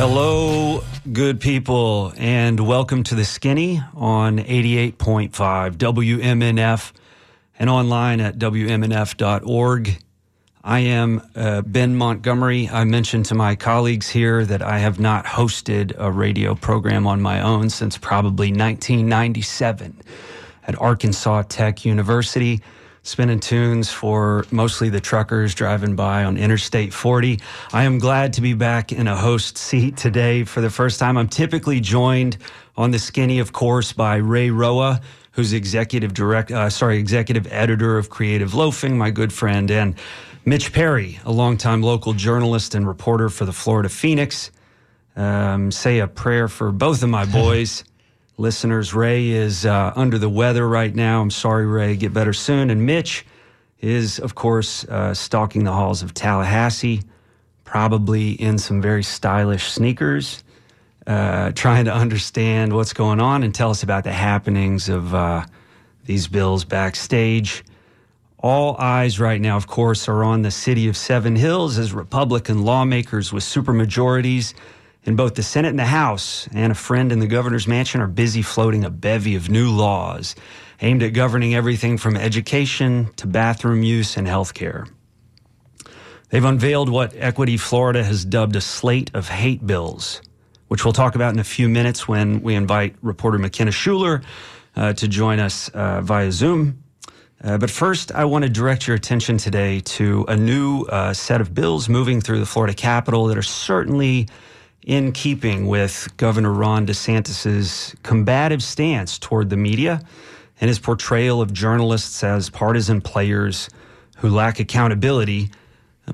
Hello, good people, and welcome to the Skinny on 88.5 WMNF and online at WMNF.org. I am uh, Ben Montgomery. I mentioned to my colleagues here that I have not hosted a radio program on my own since probably 1997 at Arkansas Tech University spinning tunes for mostly the truckers driving by on Interstate 40. I am glad to be back in a host seat today for the first time. I'm typically joined on the skinny, of course, by Ray Roa, who's executive direct, uh, sorry, executive editor of Creative Loafing, my good friend, and Mitch Perry, a longtime local journalist and reporter for the Florida Phoenix. Um, say a prayer for both of my boys listeners. Ray is uh, under the weather right now. I'm sorry, Ray. Get better soon. And Mitch is, of course, uh, stalking the halls of Tallahassee, probably in some very stylish sneakers, uh, trying to understand what's going on and tell us about the happenings of uh, these bills backstage. All eyes right now, of course, are on the city of Seven Hills as Republican lawmakers with supermajorities in both the Senate and the House, and a friend in the governor's mansion are busy floating a bevy of new laws aimed at governing everything from education to bathroom use and health care. They've unveiled what Equality Florida has dubbed a slate of hate bills, which we'll talk about in a few minutes when we invite reporter McKenna Schueler uh, to join us uh, via Zoom. Uh, but first, I want to direct your attention today to a new uh, set of bills moving through the Florida Capitol that are certainly in keeping with Governor Ron DeSantis's combative stance toward the media and his portrayal of journalists as partisan players who lack accountability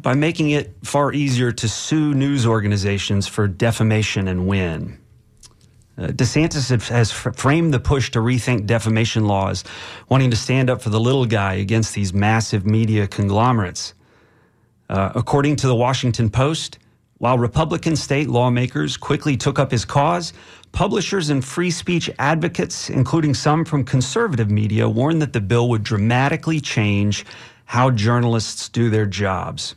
by making it far easier to sue news organizations for defamation and win. Uh, DeSantis has framed the push to rethink defamation laws, wanting to stand up for the little guy against these massive media conglomerates. Uh, according to the Washington Post, while Republican state lawmakers quickly took up his cause, publishers and free speech advocates, including some from conservative media, warned that the bill would dramatically change how journalists do their jobs.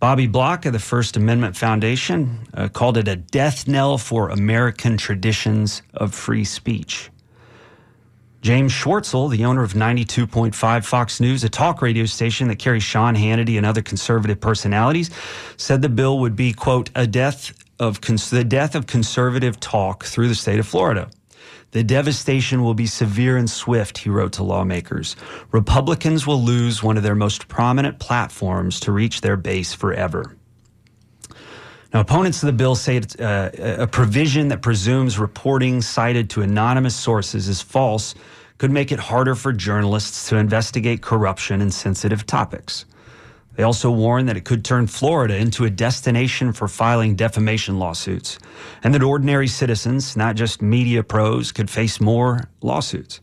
Bobby Block of the First Amendment Foundation uh, called it a death knell for American traditions of free speech. James Schwartzel, the owner of 92.5 Fox News, a talk radio station that carries Sean Hannity and other conservative personalities, said the bill would be, quote, a death of cons- the death of conservative talk through the state of Florida. The devastation will be severe and swift, he wrote to lawmakers. Republicans will lose one of their most prominent platforms to reach their base forever. Now, opponents of the bill say it's uh, a provision that presumes reporting cited to anonymous sources is false could make it harder for journalists to investigate corruption and sensitive topics. They also warn that it could turn Florida into a destination for filing defamation lawsuits, and that ordinary citizens, not just media pros, could face more lawsuits.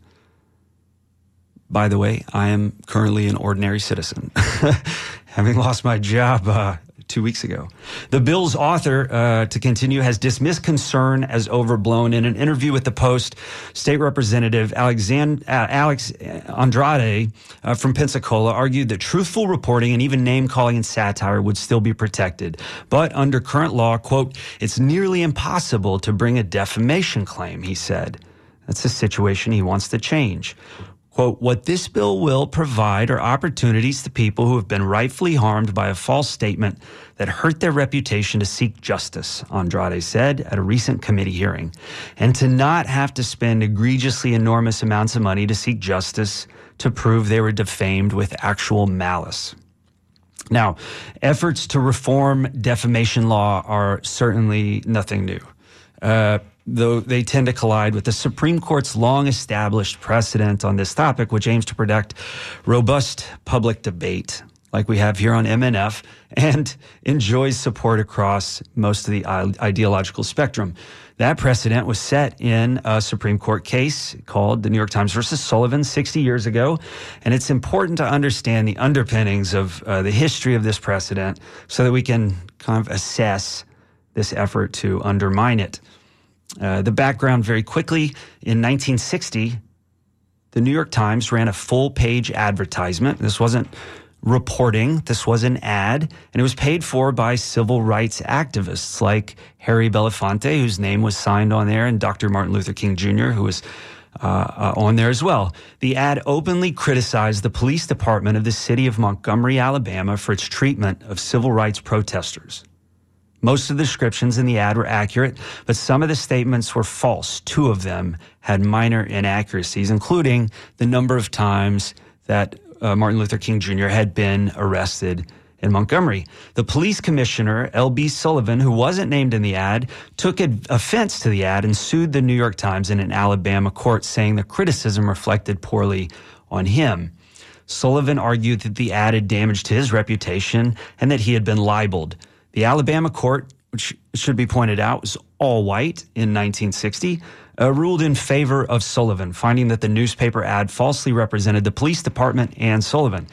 By the way, I am currently an ordinary citizen, having lost my job uh, two weeks ago. The bill's author, uh, to continue, has dismissed concern as overblown. In an interview with the Post, State Representative Alexand- uh, Alex Andrade uh, from Pensacola argued that truthful reporting and even name calling and satire would still be protected. But under current law, quote, it's nearly impossible to bring a defamation claim, he said. That's a situation he wants to change. Quote, what this bill will provide are opportunities to people who have been rightfully harmed by a false statement that hurt their reputation to seek justice, Andrade said at a recent committee hearing, and to not have to spend egregiously enormous amounts of money to seek justice to prove they were defamed with actual malice. Now, efforts to reform defamation law are certainly nothing new. Uh, though they tend to collide with the Supreme Court's long established precedent on this topic, which aims to protect robust public debate like we have here on MNF and enjoys support across most of the ideological spectrum. That precedent was set in a Supreme Court case called the New York Times versus Sullivan 60 years ago. And it's important to understand the underpinnings of uh, the history of this precedent so that we can kind of assess this effort to undermine it. Uh, the background very quickly in 1960, the New York Times ran a full page advertisement. This wasn't reporting. This was an ad, and it was paid for by civil rights activists like Harry Belafonte, whose name was signed on there, and Dr. Martin Luther King Jr., who was uh, uh, on there as well. The ad openly criticized the police department of the city of Montgomery, Alabama, for its treatment of civil rights protesters. Most of the descriptions in the ad were accurate, but some of the statements were false. Two of them had minor inaccuracies, including the number of times that uh, Martin Luther King Jr. had been arrested in Montgomery. The police commissioner, L.B. Sullivan, who wasn't named in the ad, took offense to the ad and sued the New York Times in an Alabama court, saying the criticism reflected poorly on him. Sullivan argued that the ad had damaged his reputation and that he had been libeled. The Alabama court, which should be pointed out, was all white in 1960, uh, ruled in favor of Sullivan, finding that the newspaper ad falsely represented the police department and Sullivan.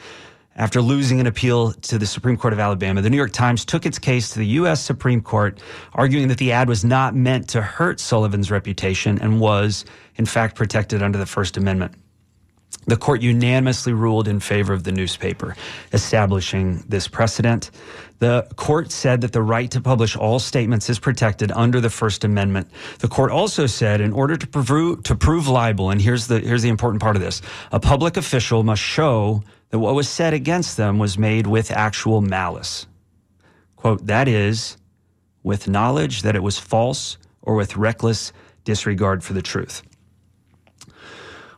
After losing an appeal to the Supreme Court of Alabama, the New York Times took its case to the U.S. Supreme Court, arguing that the ad was not meant to hurt Sullivan's reputation and was, in fact, protected under the First Amendment. The court unanimously ruled in favor of the newspaper, establishing this precedent. The court said that the right to publish all statements is protected under the First Amendment. The court also said in order to prove, to prove libel, and here's the, here's the important part of this, a public official must show that what was said against them was made with actual malice. Quote, that is, with knowledge that it was false or with reckless disregard for the truth.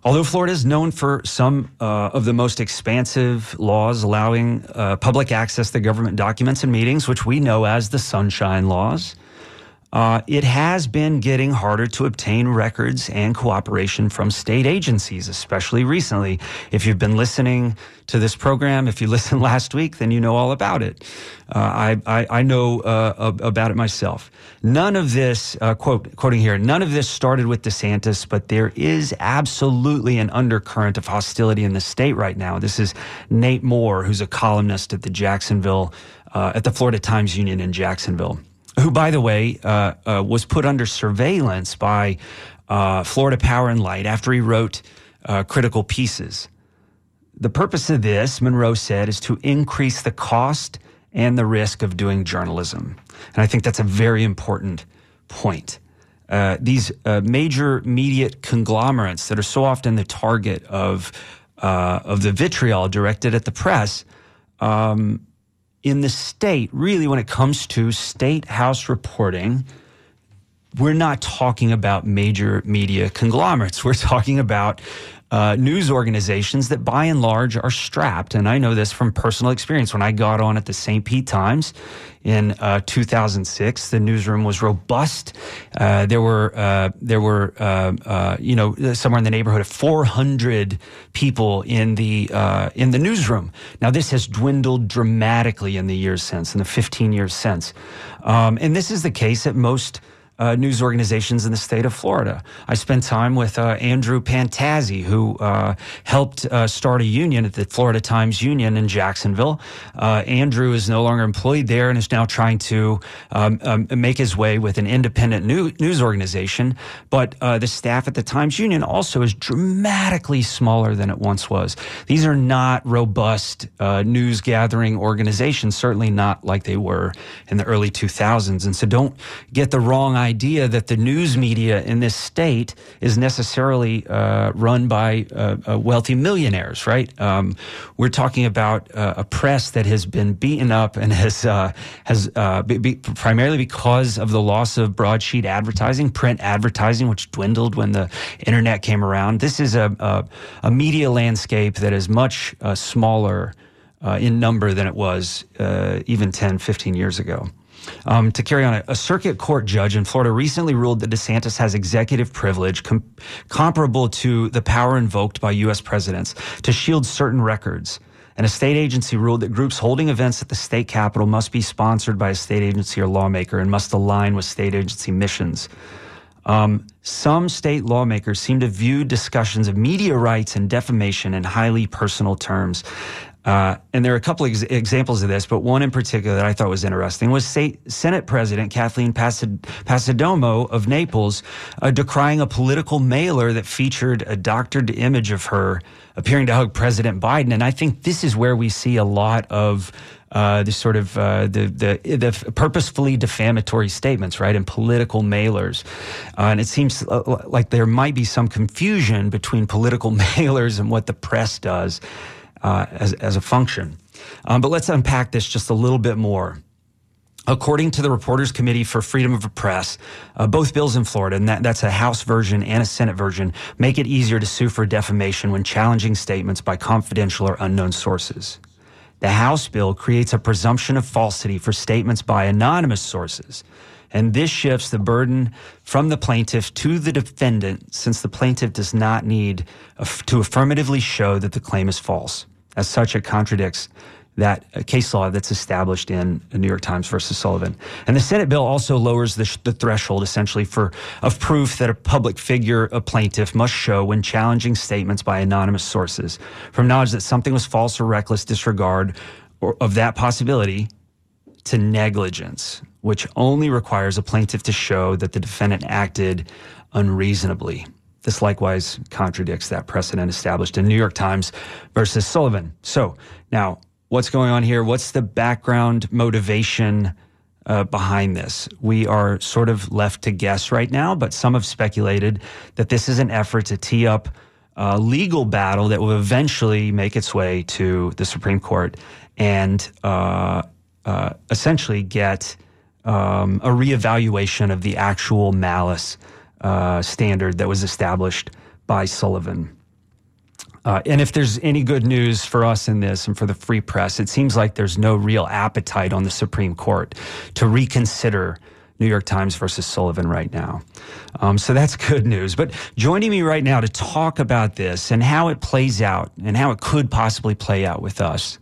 Although Florida is known for some uh, of the most expansive laws allowing uh, public access to government documents and meetings, which we know as the Sunshine Laws, uh, it has been getting harder to obtain records and cooperation from state agencies, especially recently. If you've been listening to this program, if you listened last week, then you know all about it. Uh, I, I, I, know uh, about it myself. None of this, uh, quote, quoting here, none of this started with DeSantis, but there is absolutely an undercurrent of hostility in the state right now. This is Nate Monroe, who's a columnist at the Jacksonville, uh, at the Florida Times Union in Jacksonville who, by the way, uh, uh, was put under surveillance by uh, Florida Power and Light after he wrote uh, critical pieces. The purpose of this, Monroe said, is to increase the cost and the risk of doing journalism. And I think that's a very important point. Uh, these uh, major media conglomerates that are so often the target of of the vitriol directed at the press um, in the state, really, when it comes to state house reporting, we're not talking about major media conglomerates. We're talking about uh, news organizations that by and large are strapped. And I know this from personal experience. When I got on at the St. Pete Times in uh, 2006, the newsroom was robust. Uh, there were uh, there were uh, uh, you know somewhere in the neighborhood of 400 people in the in the newsroom. Now this has dwindled dramatically in the years since, in the 15 years since, um, and this is the case at most uh, news organizations in the state of Florida. I spent time with uh, Andrew Pantazi, who uh, helped uh, start a union at the Florida Times Union in Jacksonville. Uh, Andrew is no longer employed there and is now trying to um, um, make his way with an independent new, news organization. But uh, the staff at the Times Union also is dramatically smaller than it once was. These are not robust news gathering organizations, certainly not like they were in the early 2000s. And so don't get the wrong idea idea that the news media in this state is necessarily uh, run by uh, uh, wealthy millionaires, right? Um, we're talking about uh, a press that has been beaten up and has uh, has uh, be, be primarily because of the loss of broadsheet advertising, print advertising, which dwindled when the internet came around. This is a a, a media landscape that is much smaller in number than it was even 10, 15 years ago. Um, to carry on, a, circuit court judge in Florida recently ruled that DeSantis has executive privilege com- comparable to the power invoked by U.S. presidents to shield certain records. And a state agency ruled that groups holding events at the state capitol must be sponsored by a state agency or lawmaker and must align with state agency missions. Um, some state lawmakers seem to view discussions of media rights and defamation in highly personal terms. Uh, and there are a couple of ex- examples of this, but one in particular that I thought was interesting was Senate President Kathleen Pasad- Passidomo of Naples uh, decrying a political mailer that featured a doctored image of her appearing to hug President Biden. And I think this is where we see a lot of uh, the sort of uh, the, the, the purposefully defamatory statements, right, and political mailers. Uh, and it seems uh, like there might be some confusion between political mailers and what the press does uh, as, as a function. Um, but let's unpack this just a little bit more. According to the Reporters Committee for Freedom of the Press, uh, both bills in Florida, and that, that's a House version and a Senate version, make it easier to sue for defamation when challenging statements by confidential or unknown sources. The House bill creates a presumption of falsity for statements by anonymous sources. And this shifts the burden from the plaintiff to the defendant since the plaintiff does not need to affirmatively show that the claim is false. As such, it contradicts that uh, case law that's established in New York Times versus Sullivan. And the Senate bill also lowers the, sh- the, threshold essentially for of proof that a public figure, a plaintiff, must show when challenging statements by anonymous sources from knowledge that something was false or reckless disregard or, of that possibility to negligence, which only requires a plaintiff to show that the defendant acted unreasonably. This likewise contradicts that precedent established in New York Times versus Sullivan. So now, what's going on here? What's the background motivation uh, behind this? We are sort of left to guess right now, but some have speculated that this is an effort to tee up a legal battle that will eventually make its way to the Supreme Court and uh, uh, essentially get um, a reevaluation of the actual malice uh, standard that was established by Sullivan. Uh, and if there's any good news for us in this and for the free press, it seems like there's no real appetite on the Supreme Court to reconsider New York Times versus Sullivan right now. Um, so that's good news. But joining me right now to talk about this and how it plays out and how it could possibly play out with us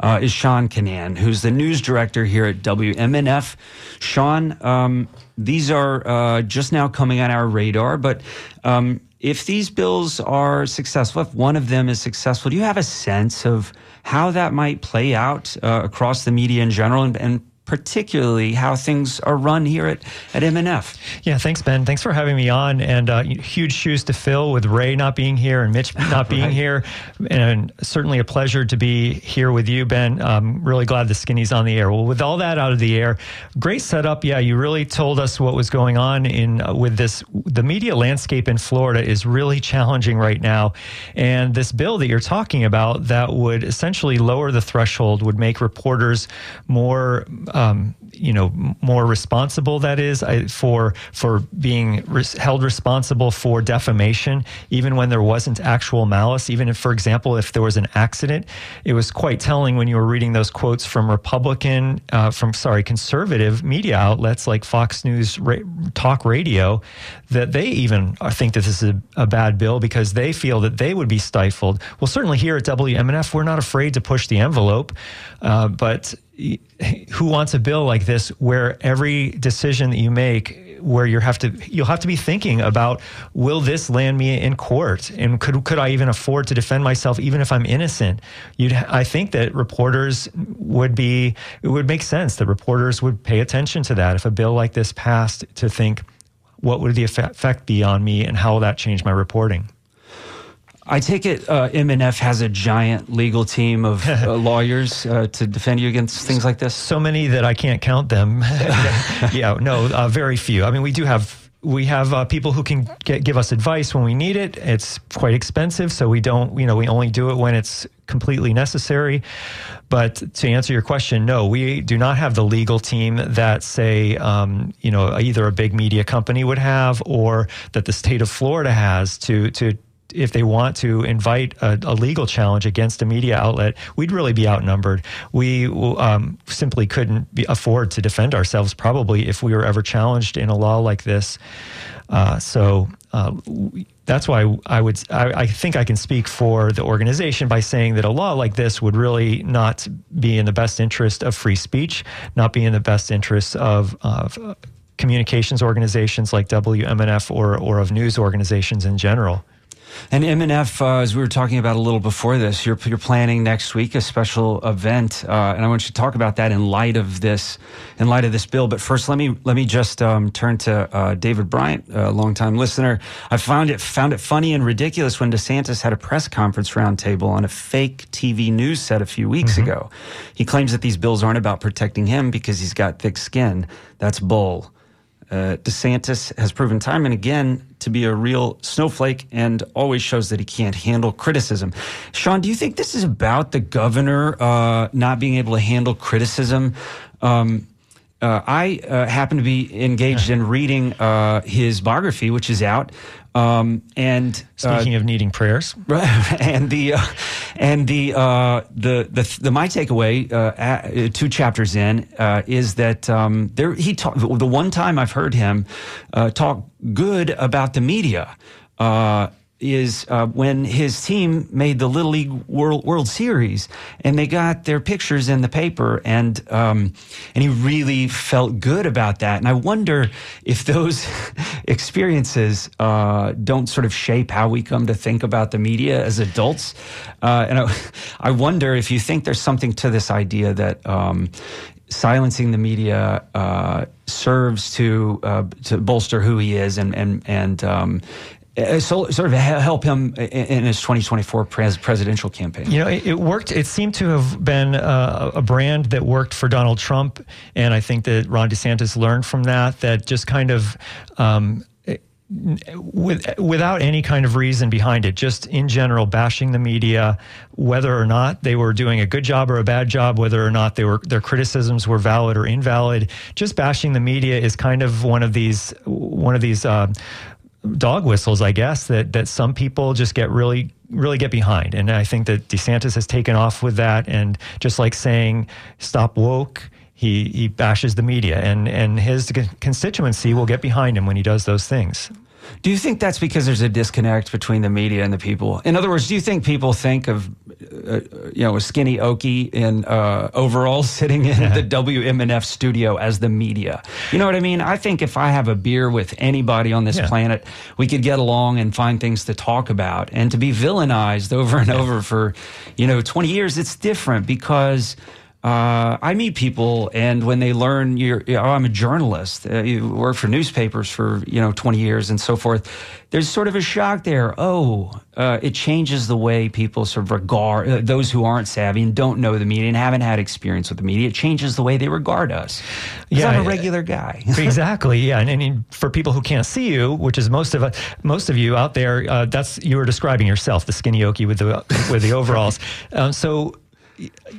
uh, is Sean Kinane, who's the news director here at WMNF. Sean, um, these are uh, just now coming on our radar, but um, if these bills are successful, if one of them is successful, do you have a sense of how that might play out uh, across the media in general and, and particularly how things are run here at, at MNF. Yeah, thanks, Ben. Thanks for having me on. And uh, huge shoes to fill with Ray not being here and Mitch not being right. here. And certainly a pleasure to be here with you, Ben. I'm really glad the skinny's on the air. Well, with all that out of the air, great setup. Yeah, you really told us what was going on in uh, with this. The media landscape in Florida is really challenging right now. And this bill that you're talking about that would essentially lower the threshold, would make reporters more um, you know more responsible that is for for being res- held responsible for defamation even when there wasn't actual malice. Even if for example if there was an accident it was quite telling when you were reading those quotes from republican uh, from sorry conservative media outlets like fox news ra- talk radio that they even think that this is a, a bad bill because they feel that they would be stifled. Well certainly here at wmnf we're not afraid to push the envelope uh, but who wants a bill like this where every decision that you make where you have to you'll have to be thinking about will this land me in court? And could could I even afford to defend myself even if I'm innocent? You'd I think that reporters would be it would make sense that reporters would pay attention to that. If a bill like this passed to think what would the effect be on me and how will that change my reporting I take it uh, MNF has a giant legal team of uh, lawyers uh, to defend you against things like this. So many that I can't count them. yeah, no, uh, very few. I mean, we do have we have uh, people who can get, give us advice when we need it. It's quite expensive, so we don't, you know, we only do it when it's completely necessary. But to answer your question, no, we do not have the legal team that, say, um, you know, either a big media company would have or that the state of Florida has to to if they want to invite a, a, legal challenge against a media outlet, we'd really be outnumbered. We um, simply couldn't be, afford to defend ourselves, probably, if we were ever challenged in a law like this. Uh, so uh, that's why I would. I, I, think I can speak for the organization by saying that a law like this would really not be in the best interest of free speech, not be in the best interest of. of communications organizations like WMNF or, or of news organizations in general. And MNF, uh, as we were talking about a little before this, you're, you're planning next week a special event, uh, and I want you to talk about that in light of this, in light of this bill. But first, let me let me just um, turn to uh, David Bryant, a longtime listener. I found it found it funny and ridiculous when DeSantis had a press conference roundtable on a fake TV news set a few weeks mm-hmm. ago. He claims that these bills aren't about protecting him because he's got thick skin. That's bull. Uh, DeSantis has proven time and again to be a real snowflake and always shows that he can't handle criticism. Sean, do you think this is about the governor uh, not being able to handle criticism? Um, uh, I uh, happen to be engaged in reading uh, his biography, which is out. Um, and uh, speaking of needing prayers, right? and the uh, and the, uh, the the the my takeaway at, two chapters in is that um, there he talked the one time I've heard him talk good about the media is uh, when his team made the Little League World World Series, and they got their pictures in the paper, and um, and he really felt good about that. And I wonder if those experiences uh, don't sort of shape how we come to think about the media as adults. Uh, and I, I, wonder if you think there's something to this idea that. Um, silencing the media uh, serves to uh, to bolster who he is and and and um, uh, so, sort of help him in his 2024 pres- presidential campaign? You know, it, it, worked. It seemed to have been uh, a brand that worked for Donald Trump, and I think that Ron DeSantis learned from that. That just kind of. Um, with, without any kind of reason behind it, just in general, bashing the media, whether or not they were doing a good job or a bad job, whether or not they were their criticisms were valid or invalid, just bashing the media is kind of one of these one of these uh, dog whistles, I guess, that that some people just get really really get behind. And I think that DeSantis has taken off with that. And just like saying stop woke, he he bashes the media, and and his constituency will get behind him when he does those things. Do you think that's because there's a disconnect between the media and the people? In other words, do you think people think of, uh, you know, a skinny Okie in uh, overalls sitting in the WMNF studio as the media? You know what I mean? I think if I have a beer with anybody on this yeah. planet, we could get along and find things to talk about. And to be villainized over and yeah. over for, you know, 20 years, it's different because – uh, I meet people, and when they learn you're, oh, I'm a journalist, uh, you work for newspapers for you know 20 years and so forth. There's sort of a shock there. Oh, uh, it changes the way people sort of regard uh, those who aren't savvy and don't know the media and haven't had experience with the media. It changes the way they regard us. Yeah, I'm a regular guy. exactly. Yeah, and, and, for people who can't see you, which is most of most of you out there, uh, that's you were describing yourself, the skinny Okie with the with the overalls. Um, so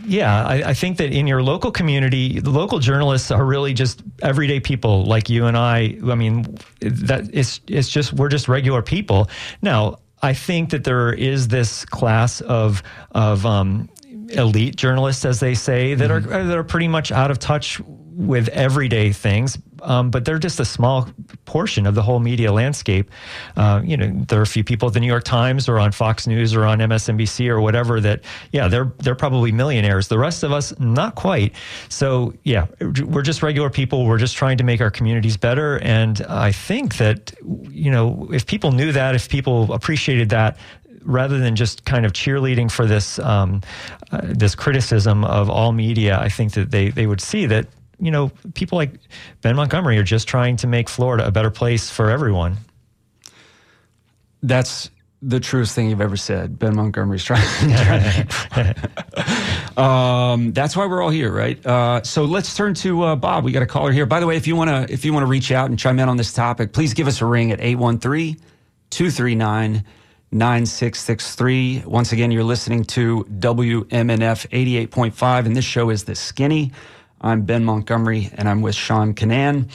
yeah, I, I, think that in your local community, the local journalists are really just everyday people like you and I. I mean, that it's it's just we're just regular people. Now, I think that there is this class of of um, elite journalists, as they say, that mm-hmm. are that are pretty much out of touch with everyday things, um, but they're just a small portion of the whole media landscape. Uh, you know, there are a few people at the New York Times or on Fox News or on MSNBC or whatever that, yeah, they're they're probably millionaires. The rest of us, not quite. So, yeah, we're just regular people. We're just trying to make our communities better. And I think that, you know, if people knew that, if people appreciated that, rather than just kind of cheerleading for this um, uh, this criticism of all media, I think that they they would see that you know, people like Ben Montgomery are just trying to make Florida a better place for everyone. That's the truest thing you've ever said. Ben Montgomery's trying. trying um, that's why we're all here, right? Uh, so let's turn to uh, Bob. We got a caller here. By the way, if you want to, if you want to reach out and chime in on this topic, please give us a ring at 813-239 9663. Once again, you're listening to WMNF 88.5, and this show is The Skinny. I'm Ben Montgomery, and I'm with Sean Kinane.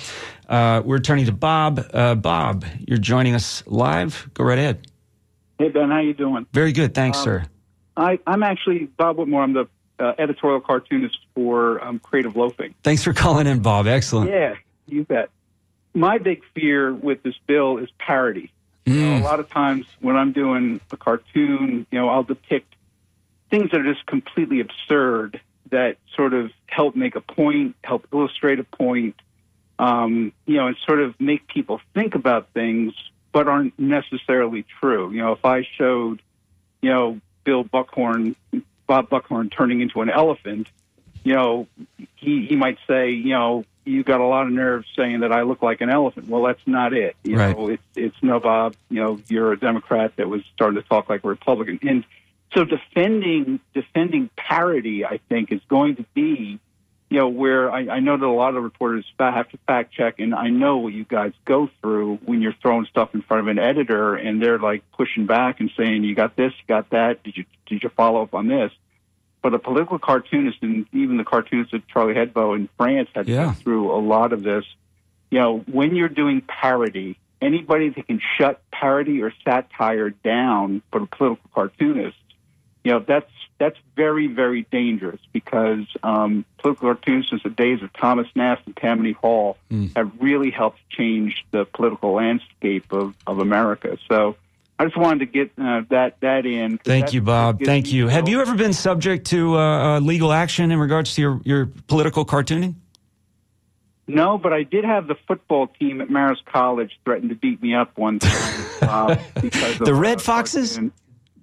Uh, we're turning to Bob. Uh, Bob, you're joining us live. Go right ahead. Hey Ben, how you doing? Very good, thanks, um, sir. I, am actually Bob Whitmore. I'm the uh, editorial cartoonist for um, Creative Loafing. Thanks for calling in, Bob. Excellent. Yeah, you bet. My big fear with this bill is parody. Mm. You know, a mm. lot of times when I'm doing a cartoon, you know, I'll depict things that are just completely absurd that sort of help make a point, help illustrate a point, um, you know, and sort of make people think about things but aren't necessarily true. You know, if I showed, you know, Bill Buckhorn, Bob Buckhorn turning into an elephant, you know, he he might say, you know, you got a lot of nerve saying that I look like an elephant. Well, that's not it. You right. know, it's it's no Bob. You know, you're a Democrat that was starting to talk like a Republican, and so defending defending parity, I think, is going to be, you know, where I, I know that a lot of reporters have to fact check, and I know what you guys go through when you're throwing stuff in front of an editor, and they're like pushing back and saying, "You got this, you got that. Did you did you follow up on this?" But a political cartoonist, and even the cartoonist of Charlie Hebdo in France, had Yeah. to go through a lot of this. You know, when you're doing parody, anybody that can shut parody or satire down for a political cartoonist, you know, that's that's very very dangerous because um, political cartoons since the days of Thomas Nast and Tammany Hall have really helped change the political landscape of, of America. So. I just wanted to get uh, that that in. Thank you, Bob. Thank you. Have you ever been subject to uh, uh, legal action in regards to your, your political cartooning? No, but I did have the football team at Marist College threaten to beat me up one time uh, because of The Red uh, Foxes? cartoon.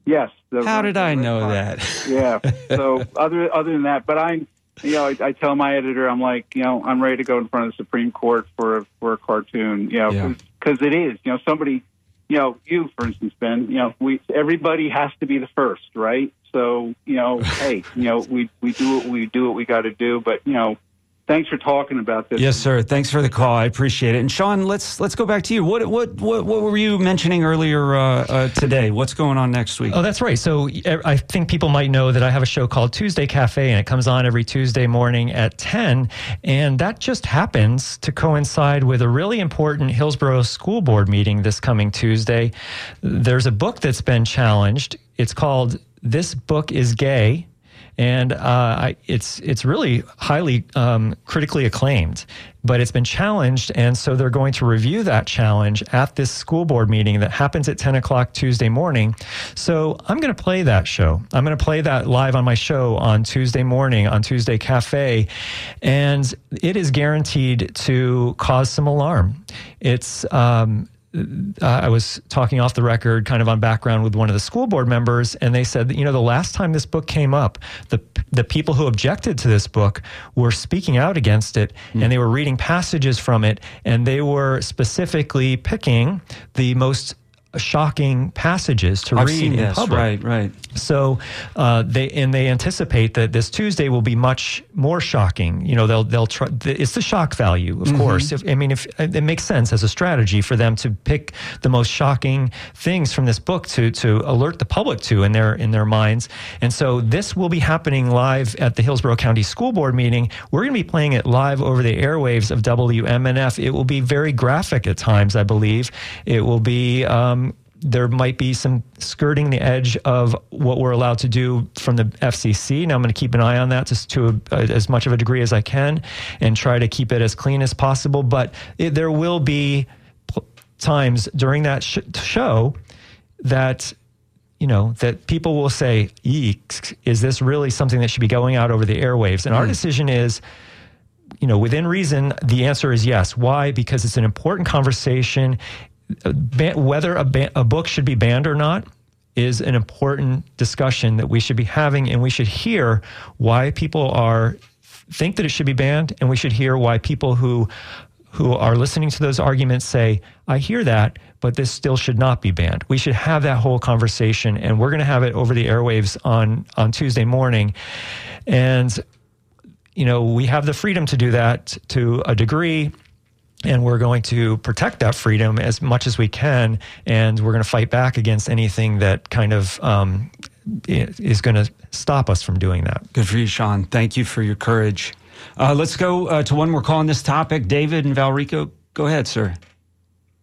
Yes. How did I know that? yeah. So other other than that, but I'm you know I, I tell my editor I'm like you know I'm ready to go in front of the Supreme Court for a, for a cartoon you know Yeah. because it is you know somebody you know you for instance Ben you know we everybody has to be the first right so you know hey you know we we do what we do what we got to do but you know thanks for talking about this Yes, sir. Thanks for the call. I appreciate it. And Sean, let's let's go back to you. What what what, what were you mentioning earlier uh, uh, today? What's going on next week? Oh, that's right. So I think people might know that I have a show called Tuesday Cafe, and it comes on every Tuesday morning at 10. And that just happens to coincide with a really important Hillsborough School Board meeting this coming Tuesday. There's a book that's been challenged. It's called This Book is Gay. And uh, I, it's it's really highly um, critically acclaimed, but it's been challenged, and so they're going to review that challenge at this school board meeting that happens at ten o'clock Tuesday morning. So I'm going to play that show. I'm going to play that live on my show on Tuesday morning on Tuesday Cafe, and it is guaranteed to cause some alarm. It's um, Uh, I was talking off the record, kind of on background with one of the school board members, and they said that you know the last time this book came up, the the people who objected to this book were speaking out against it, hmm. and they were reading passages from it, and they were specifically picking the most shocking passages to I've read in this. public. Right, right. So uh, they and they anticipate that this Tuesday will be much more shocking. You know, they'll they'll try. It's the shock value, Mm-hmm. of course. If, I mean, if it makes sense as a strategy for them to pick the most shocking things from this book to to alert the public to in their in their minds. And so this will be happening live at the Hillsborough County School Board meeting. We're going to be playing it live over the airwaves of WMNF. It will be very graphic at times, I believe. It will be. Um, there might be some skirting the edge of what we're allowed to do from the FCC. Now I'm going to keep an eye on that just to a, as much of a degree as I can and try to keep it as clean as possible. But it, there will be times during that sh- show that you know that people will say, "Eek, is this really something that should be going out over the airwaves?" And our hmm. decision is you know, within reason, the answer is yes. Why? Because it's an important conversation. Uh, ba- Whether a, ba- a book should be banned or not is an important discussion that we should be having, and we should hear why people are think that it should be banned, and we should hear why people who who are listening to those arguments say, "I hear that, but this still should not be banned." We should have that whole conversation, and we're going to have it over the airwaves on on Tuesday morning, and you know, we have the freedom to do that to a degree, and we're going to protect that freedom as much as we can, and we're going to fight back against anything that kind of um, is going to stop us from doing that. Good for you, Sean. Thank you for your courage. Uh, let's go uh, to one more call on this topic. David and Valrico, go ahead, sir.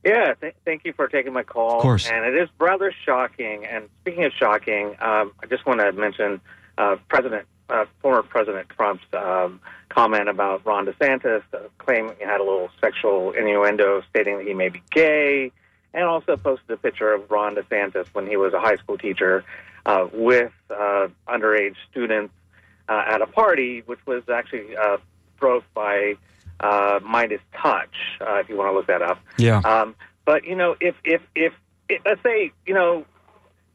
Yeah, th- thank you for taking my call. Of course. And it is rather shocking. And speaking of shocking, um, I just want to mention uh, President, uh, former President Trump's um, comment about Ron DeSantis, uh, claiming he had a little sexual innuendo, stating that he may be gay, and also posted a picture of Ron DeSantis when he was a high school teacher uh, with uh, underage students uh, at a party, which was actually uh, broke by uh, Midas Touch, uh, if you want to look that up. Yeah. Um, But you know, if if if, if let's say you know,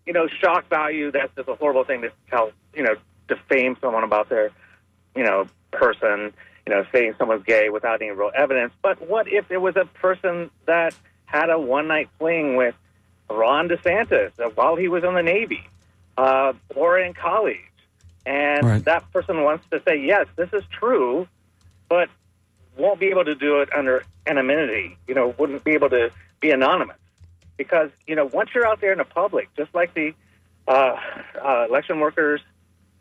you know, shock value. That's just a horrible thing to tell. You know, defame someone about their, you know, person. You know, saying someone's gay without any real evidence. But what if it was a person that had a one night fling with Ron DeSantis while he was in the Navy uh, or in college? And Right. that person wants to say, yes, this is true, but won't be able to do it under anonymity. You know, wouldn't be able to be anonymous because you know once you're out there in the public, just like the uh, uh, election workers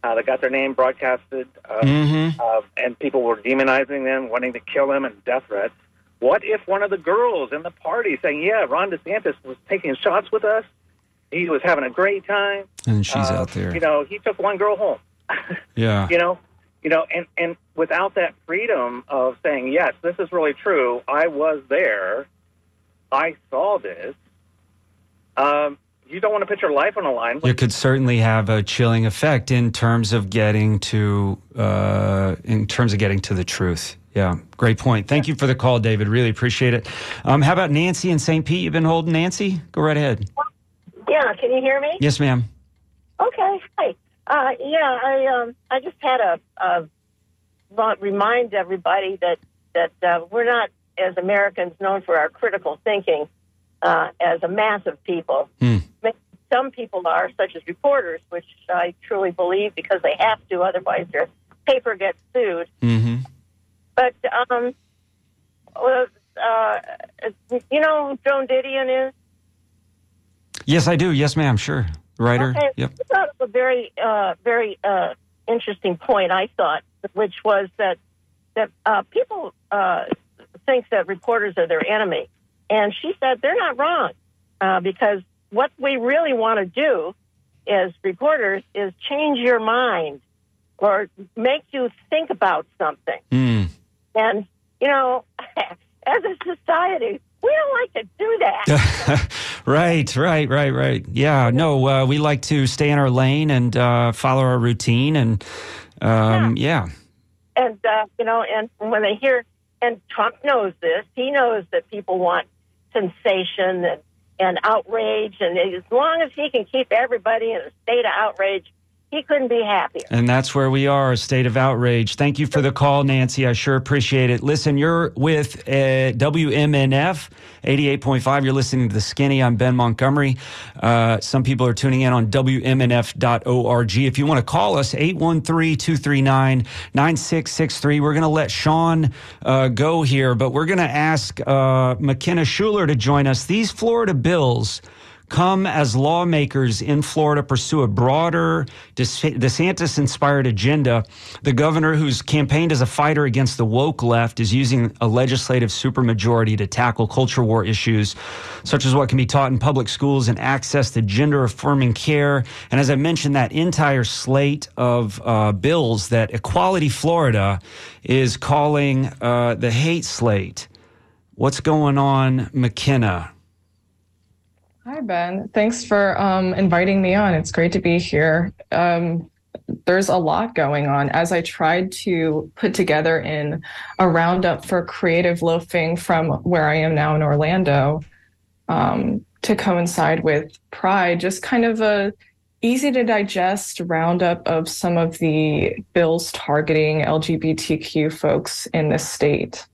uh, that got their name broadcasted, uh, Mm-hmm. uh, and people were demonizing them, wanting to kill them, and death threats. What if one of the girls in the party saying, "Yeah, Ron DeSantis was taking shots with us. He was having a great time. And she's out there. You know, he took one girl home." yeah. you know you know and and without that freedom of saying yes this is really true i was there i saw this um you don't want to put your life on the line It could certainly have a chilling effect in terms of getting to uh, in terms of getting to the truth. Yeah, great point. Thank you for the call, David. Really appreciate it. Um, how about Nancy in St. Pete? You've been holding Nancy. Go right ahead. Yeah, can you hear me? Yes, ma'am. Okay. Hi. Uh, yeah, I um, I just had a, a remind everybody that that uh, we're not as Americans known for our critical thinking uh, as a mass of people. Hmm. Some people are, such as reporters, which I truly believe because they have to, otherwise their paper gets sued. Mm-hmm. But um, well, uh, you know who Joan Didion is? Yes, I do. Yes, ma'am. Sure. Writer. Okay. Yep. I thought it was a very, uh, very uh, interesting point. I thought, which was that that uh, people uh, think that reporters are their enemy, and she said they're not wrong uh, because what we really want to do as reporters is change your mind or make you think about something. Mm. And you know, as a society, we don't like to do that. right, right, right, right. Yeah, no, uh, we like to stay in our lane and uh, follow our routine, and um, yeah. And uh, you know, and when they hear, and Trump knows this, he knows that people want sensation and, and outrage, and as long as he can keep everybody in a state of outrage, he couldn't be happier. And that's where we are, a state of outrage. Thank you for the call, Nancy. I sure appreciate it. Listen, you're with uh, WMNF 88.5. You're listening to The Skinny. I'm Ben Montgomery. Uh, some people are tuning in on WMNF.org. If you want to call us, 813 239 9663. We're going to let Sean uh, go here, but we're going to ask uh, McKenna Schueler to join us. These Florida bills come as lawmakers in Florida pursue a broader DeSantis inspired agenda. The governor, who's campaigned as a fighter against the woke left, is using a legislative supermajority to tackle culture war issues, such as what can be taught in public schools and access to gender affirming care. And as I mentioned, that entire slate of uh, bills that Equality Florida is calling uh, the hate slate. What's going on, McKenna? Hi, Ben. Thanks for um, inviting me on. It's great to be here. Um, there's a lot going on. As I tried to put together in a roundup for creative loafing from where I am now in Orlando um, to coincide with Pride, just kind of a easy to digest roundup of some of the bills targeting LGBTQ folks in this state.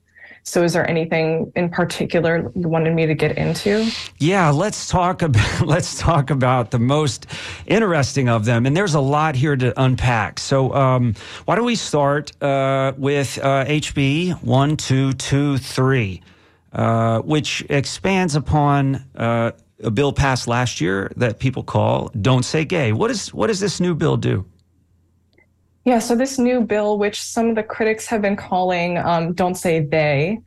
So, is there anything in particular you wanted me to get into? Yeah, let's talk about let's talk about the most interesting of them, and there's a lot here to unpack. So, um, why don't we start uh, with uh, HB one two two three, uh, which expands upon uh, a bill passed last year that people call "Don't Say Gay." What is what does this new bill do? Yeah, so this new bill, which some of the critics have been calling um, Don't Say They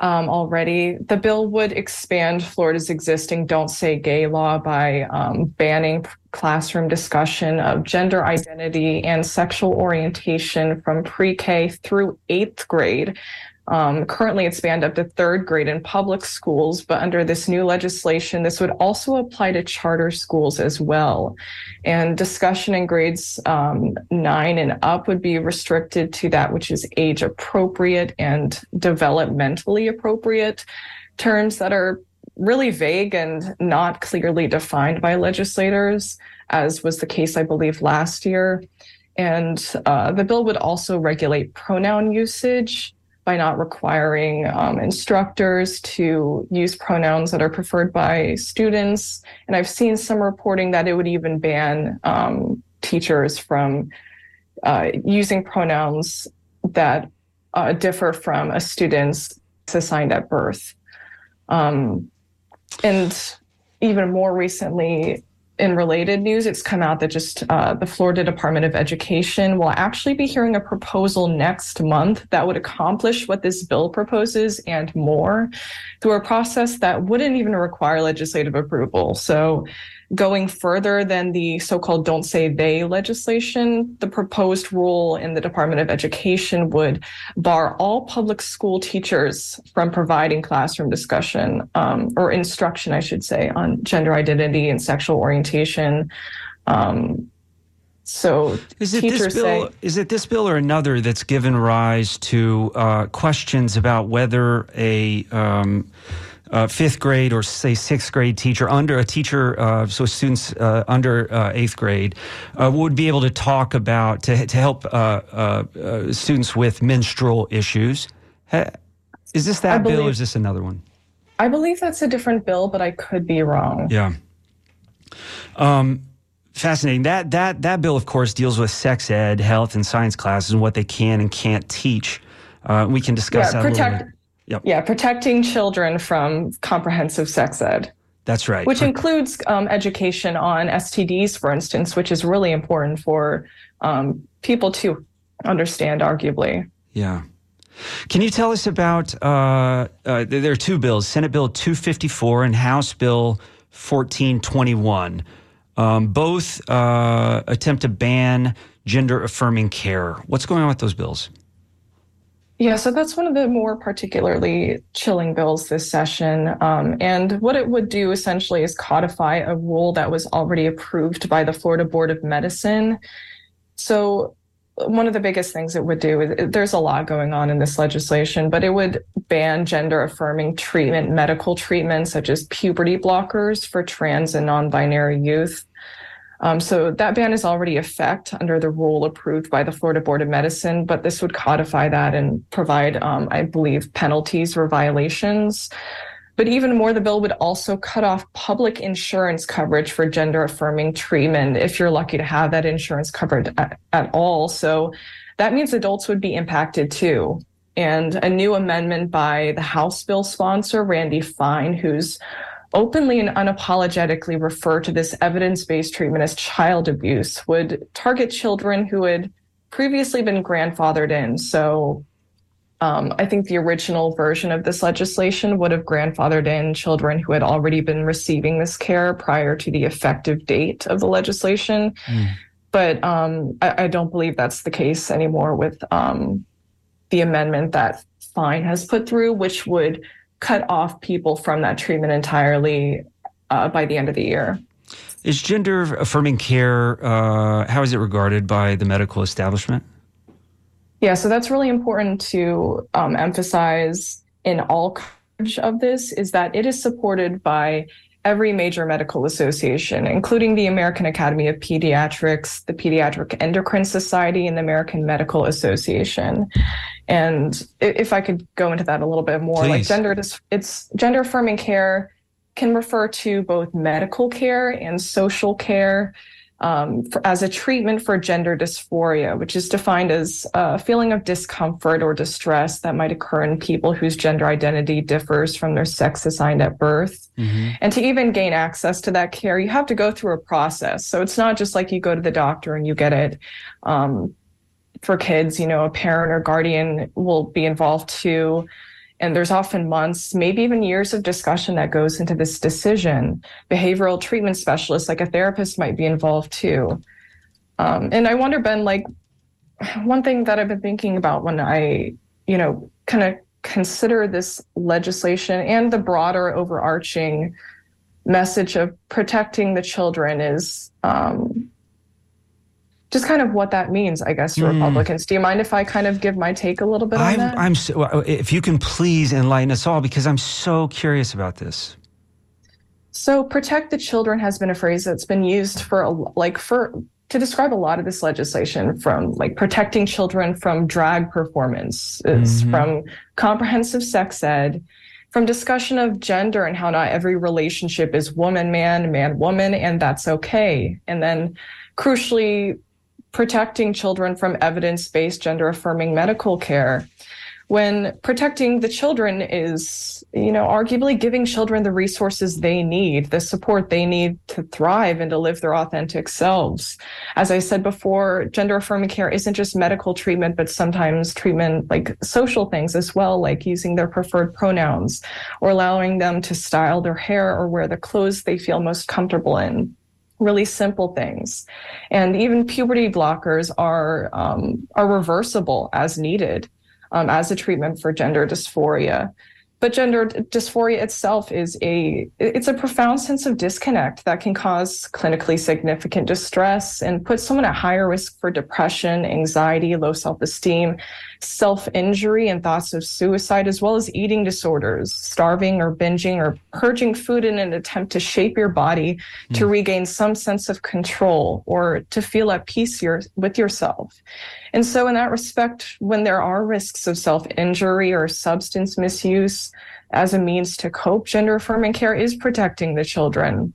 um, already, the bill would expand Florida's existing Don't Say Gay law by um, banning classroom discussion of gender identity and sexual orientation from pre K through eighth grade. Um, currently, it's banned up to third grade in public schools, but under this new legislation, this would also apply to charter schools as well. And discussion in grades um, nine and up would be restricted to that which is age appropriate and developmentally appropriate terms that are really vague and not clearly defined by legislators, as was the case, I believe, last year. And uh, the bill would also regulate pronoun usage by not requiring um, instructors to use pronouns that are preferred by students. And I've seen some reporting that it would even ban um, teachers from uh, using pronouns that uh, differ from a student's assigned at birth. Um, and even more recently, in related news, it's come out that just uh, the Florida Department of Education will actually be hearing a proposal next month that would accomplish what this bill proposes and more through a process that wouldn't even require legislative approval. So going further than the so-called don't say gay legislation, the proposed rule in the Department of Education would bar all public school teachers from providing classroom discussion um, or instruction, I should say, on gender identity and sexual orientation. Um, so is it this bill? Say, is it this bill or another that's given rise to uh, questions about whether a um, uh, fifth grade or say sixth grade teacher under a teacher, uh, so students uh, under uh, eighth grade uh, would be able to talk about to to help uh, students with menstrual issues. Is this that believe, bill or is this another one? I believe that's a different bill, but I could be wrong. Yeah. Um, fascinating. That that that bill, of course, deals with sex ed, health, and science classes and what they can and can't teach. we can discuss yeah, that protect, a little bit Yep. Yeah, protecting children from comprehensive sex ed. That's right. Which includes um, education on STDs, for instance, which is really important for um, people to understand, arguably. Yeah. Can you tell us about? Uh, uh, there are two bills: Senate Bill 254 and House Bill 1421. Um, both uh, attempt to ban gender affirming care. What's going on with those bills? Yeah, so that's one of the more particularly chilling bills this session. Um, and what it would do essentially is codify a rule that was already approved by the Florida Board of Medicine. So, one of the biggest things it would do is there's a lot going on in this legislation, but it would ban gender affirming treatment, medical treatment, such as puberty blockers for trans and non binary youth. Um, so that ban is already effect under the rule approved by the Florida Board of Medicine, but this would codify that and provide, um, I believe, penalties for violations. But even more, the bill would also cut off public insurance coverage for gender affirming treatment if you're lucky to have that insurance covered at, at all. So that means adults would be impacted too. And a new amendment by the House bill sponsor, Randy Fine, who's openly and unapologetically refer to this evidence based treatment as child abuse would target children who had previously been grandfathered in. So um, I think the original version of this legislation would have grandfathered in children who had already been receiving this care prior to the effective date of the legislation. Mm. But um, I, I, don't believe that's the case anymore with um, the amendment that Fine has put through, which would cut off people from that treatment entirely uh, by the end of the year. Is gender affirming care, uh, how is it regarded by the medical establishment? Yeah, so that's really important to um, emphasize in all coverage of this is that it is supported by every major medical association, including the American Academy of Pediatrics, the Pediatric Endocrine Society, and the American Medical Association. And if I could go into that a little bit more, Please. like gender, it's gender affirming care can refer to both medical care and social care um, for, as a treatment for gender dysphoria, which is defined as a feeling of discomfort or distress that might occur in people whose gender identity differs from their sex assigned at birth. Mm-hmm. And to even gain access to that care, you have to go through a process. So it's not just like you go to the doctor and you get it. Um, for kids, you know, a parent or guardian will be involved too. And there's often months, maybe even years of discussion that goes into this decision. Behavioral treatment specialists, like a therapist, might be involved too. Um, and I wonder, Ben, like one thing that I've been thinking about when I, you know, kind of consider this legislation and the broader overarching message of protecting the children is um, just kind of what that means, I guess, to mm. Republicans. Do you mind if I kind of give my take a little bit I'm, that? I'm so, if you can please enlighten us all, because I'm so curious about this. So, protect the children has been a phrase that's been used for like for to describe a lot of this legislation from like protecting children from drag performances, mm-hmm. from comprehensive sex ed, from discussion of gender and how not every relationship is woman man man woman and that's okay and then crucially protecting children from evidence-based gender affirming medical care when protecting the children is, you know, arguably giving children the resources they need, the support they need to thrive and to live their authentic selves. As I said before, gender affirming care isn't just medical treatment, but sometimes treatment like social things as well, like using their preferred pronouns or allowing them to style their hair or wear the clothes they feel most comfortable in really simple things. And even puberty blockers are um, are reversible as needed um, as a treatment for gender dysphoria. But gender dysphoria itself is a it's a profound sense of disconnect that can cause clinically significant distress and put someone at higher risk for depression, anxiety, low self-esteem, self-injury and thoughts of suicide as well as eating disorders, starving or binging or purging food in an attempt to shape your body mm. to regain some sense of control or to feel at peace your, with yourself. And so, in that respect, when there are risks of self injury or substance misuse as a means to cope, gender affirming care is protecting the children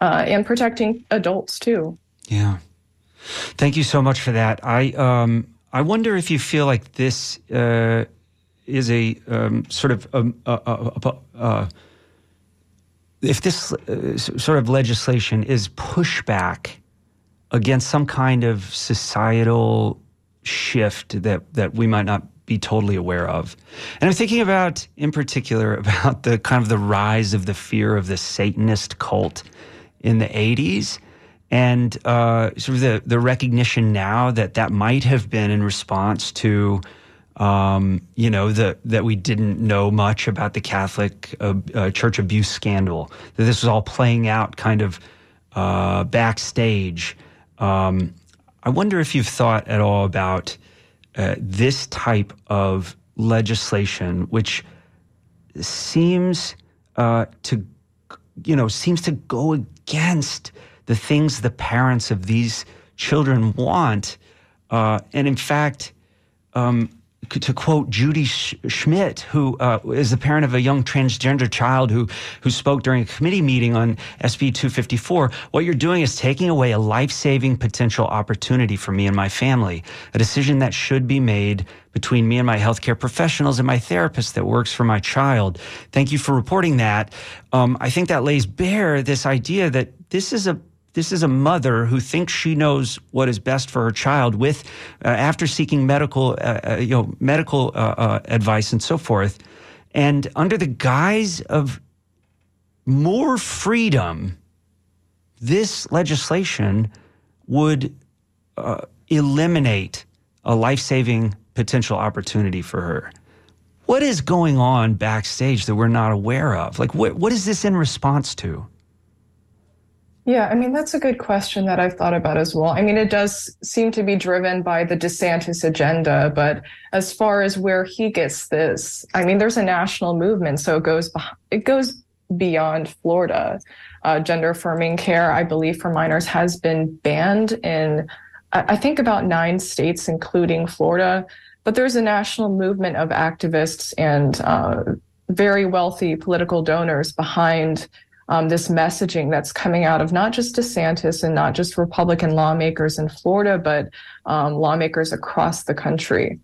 uh, and protecting adults too. Yeah. Thank you so much for that. I um, I wonder if you feel like this uh, is a um, sort of um, uh, uh, uh if this uh, sort of legislation is pushback against some kind of societal shift that that we might not be totally aware of. And I'm thinking about, in particular, about the kind of the rise of the fear of the Satanist cult in the 80s and uh, sort of the, the recognition now that that might have been in response to um, you know the, that we didn't know much about the Catholic uh, uh, church abuse scandal that this was all playing out kind of uh, backstage. Um, I wonder if you've thought at all about uh, this type of legislation, which seems uh, to, you know, seems to go against the things the parents of these children want, uh, and in fact, um, to quote Judy Schmidt, who uh, is the parent of a young transgender child who who spoke during a committee meeting on SB 254, what you're doing is taking away a life-saving potential opportunity for me and my family, a decision that should be made between me and my healthcare professionals and my therapist that works for my child. Thank you for reporting that. Um, I think that lays bare this idea that this is a this is a mother who thinks she knows what is best for her child with uh, after seeking medical uh, uh you know medical uh, uh, advice and so forth. And under the guise of more freedom this legislation would uh, eliminate a life-saving potential opportunity for her. What is going on backstage that we're not aware of? Like what, what is this in response to yeah, I mean, that's a good question that I've thought about as well. I mean, it does seem to be driven by the DeSantis agenda, but as far as where he gets this, I mean, there's a national movement, so it goes it goes beyond Florida. Uh, gender affirming care, I believe, for minors has been banned in, I think, about nine states, including Florida. But there's a national movement of activists and uh, very wealthy political donors behind um, this messaging that's coming out of not just DeSantis and not just Republican lawmakers in Florida, but um, lawmakers across the country.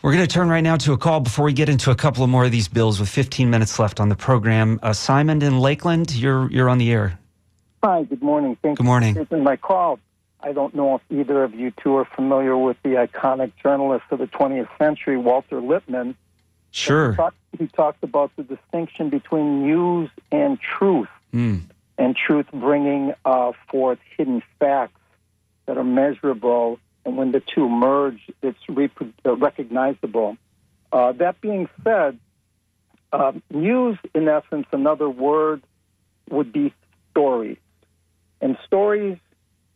We're going to turn right now to a call before we get into a couple of more of these bills with 15 minutes left on the program. Uh, Simon in Lakeland, you're you're on the air. Hi, good morning. Thank good morning. for taking my call. I don't know if either of you two are familiar with the iconic journalist of the 20th century, Walter Lippmann. Sure. He talked, he talked, about the distinction between news and truth, mm. and truth bringing uh, forth hidden facts that are measurable, and when the two merge, it's repro- uh, recognizable. Uh, that being said, uh, news, in essence, another word would be stories. And stories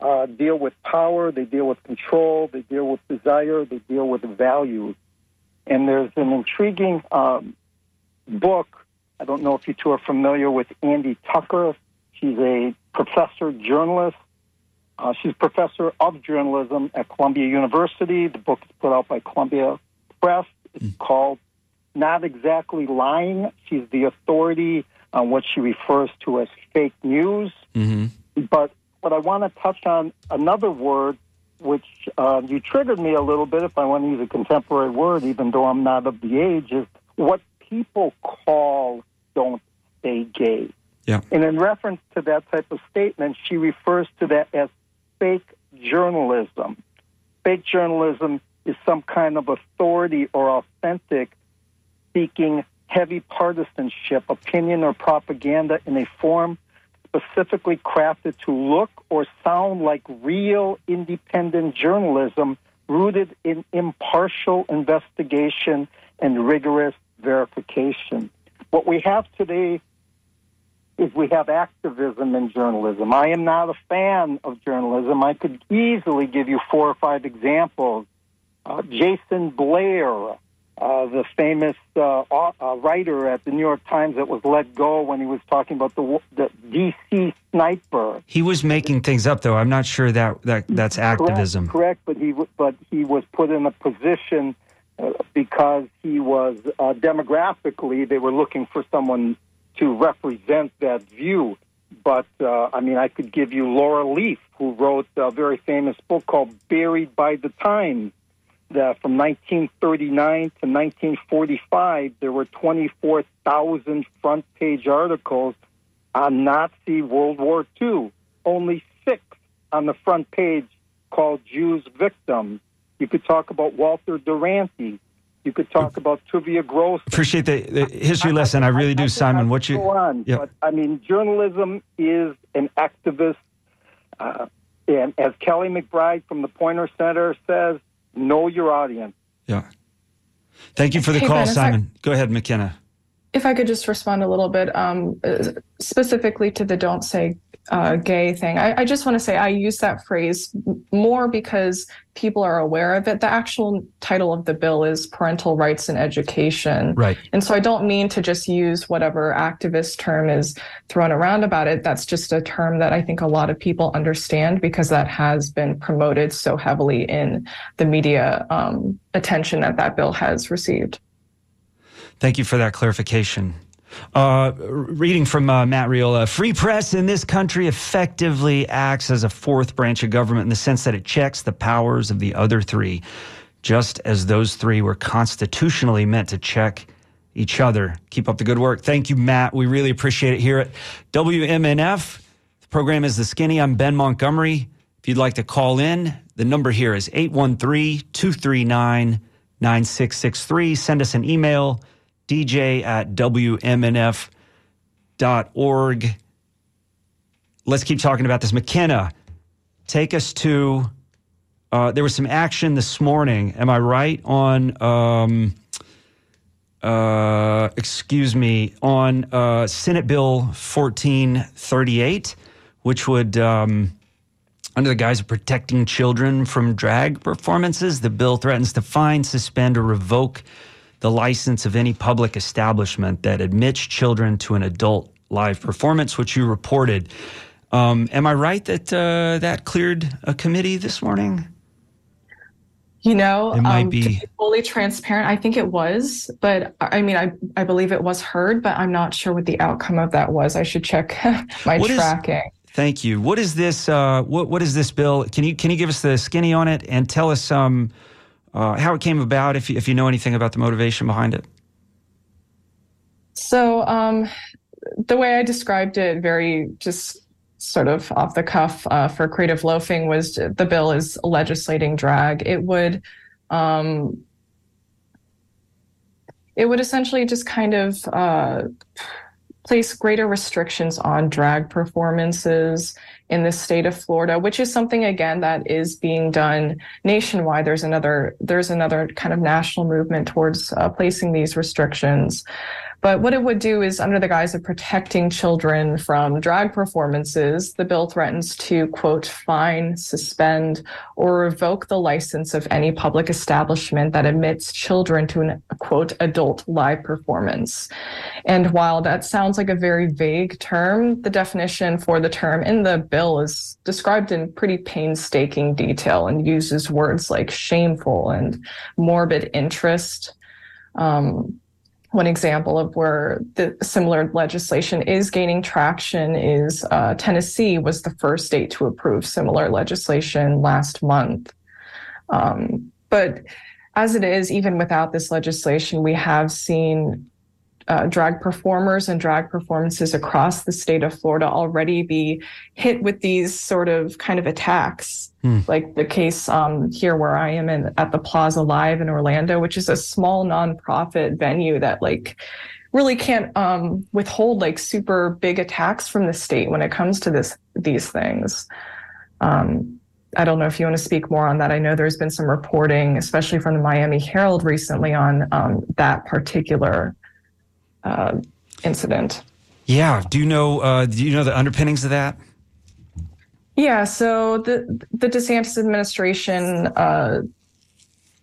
uh, deal with power, they deal with control, they deal with desire, they deal with values. And there's an intriguing um, book I don't know if you two are familiar with Andie Tucher. She's a professor journalist. Uh, she's professor of journalism at Columbia University. The book is put out by Columbia Press. It's mm. called Not Exactly Lying. She's the authority on what she refers to as fake news. Mm-hmm. But but I want to touch on another word which uh, you triggered me a little bit, if I want to use a contemporary word, even though I'm not of the age, is what people call don't stay gay. Yeah. And in reference to that type of statement, she refers to that as fake journalism. Fake journalism is some kind of authority or authentic seeking heavy partisanship, opinion, or propaganda in a form specifically crafted to look or sound like real independent journalism rooted in impartial investigation and rigorous verification. What we have today is we have activism in journalism. I am not a fan of journalism. I could easily give you four or five examples. Uh, Jason Blair, uh, the famous uh, uh, writer at the New York Times that was let go when he was talking about the the DC sniper. He was making things up, though. I'm not sure that, that that's activism. Correct, correct but he but he was put in a position uh, because he was uh, demographically they were looking for someone to represent that view. But uh, I mean, I could give you Laurel Leff, who wrote a very famous book called "Buried by the Times." That from 1939 to 1945, there were 24,000 front page articles on Nazi World War II. Only six on the front page called Jews victims. You could talk about Walter Duranty. You could talk about Tuvia Gross. Appreciate the, the history lesson. I really do, I Simon. What you? Go on, yep. but I mean, journalism is an activist, uh, and as Kelly McBride from the Poynter Center says, know your audience. Yeah. Thank you for the hey, call, ben, Simon. I, Go ahead, McKenna. If I could just respond a little bit, um, specifically to the don't say uh, gay thing. I, I just want to say I use that phrase more because people are aware of it. The actual title of the bill is parental rights and education. Right. And so I don't mean to just use whatever activist term is thrown around about it. That's just a term that I think a lot of people understand because that has been promoted so heavily in the media um, attention that that bill has received. Thank you for that clarification. Uh, reading from uh, Matt Riola Free press in this country effectively acts as a fourth branch of government in the sense that it checks the powers of the other three, just as those three were constitutionally meant to check each other. Keep up the good work. Thank you, Matt. We really appreciate it here at WMNF. The program is The Skinny. I'm Ben Montgomery. If you'd like to call in, the number here is 813 239 9663. Send us an email dj at wmnf.org. Let's keep talking about this. McKenna, take us to. Uh, there was some action this morning. Am I right on? Um, uh, excuse me, on uh, Senate Bill 1438, which would, um, under the guise of protecting children from drag performances, the bill threatens to fine, suspend, or revoke the license of any public establishment that admits children to an adult live performance, which you reported. Um, am I right that uh, that cleared a committee this morning? You know, it might um, be. be fully transparent. I think it was, but I mean, I I believe it was heard, but I'm not sure what the outcome of that was. I should check my what tracking. Is, thank you. What is this? Uh, what what is this bill? Can you can you give us the skinny on it and tell us um, uh, how it came about, if you, if you know anything about the motivation behind it. So, um, the way I described it, very just sort of off the cuff uh, for creative loafing, was the bill is legislating drag. It would, um, it would essentially just kind of uh, place greater restrictions on drag performances in the state of Florida, which is something again that is being done nationwide. There's another there's another kind of national movement towards uh, placing these restrictions. But what it would do is, under the guise of protecting children from drag performances, the bill threatens to, quote, fine, suspend, or revoke the license of any public establishment that admits children to an, quote, adult live performance. And while that sounds like a very vague term, the definition for the term in the bill is described in pretty painstaking detail and uses words like shameful and morbid interest. Um, one example of where the similar legislation is gaining traction is uh, Tennessee was the first state to approve similar legislation last month. Um, but as it is, even without this legislation, we have seen uh, drag performers and drag performances across the state of Florida already be hit with these sort of kind of attacks, hmm. like the case um, here where I am in, at the Plaza Live in Orlando, which is a small nonprofit venue that like really can't um, withhold like super big attacks from the state when it comes to this these things. Um, I don't know if you want to speak more on that. I know there's been some reporting, especially from the Miami Herald recently, on um, that particular uh, incident. Yeah. Do you know? Uh, do you know the underpinnings of that? Yeah. So the the DeSantis administration uh,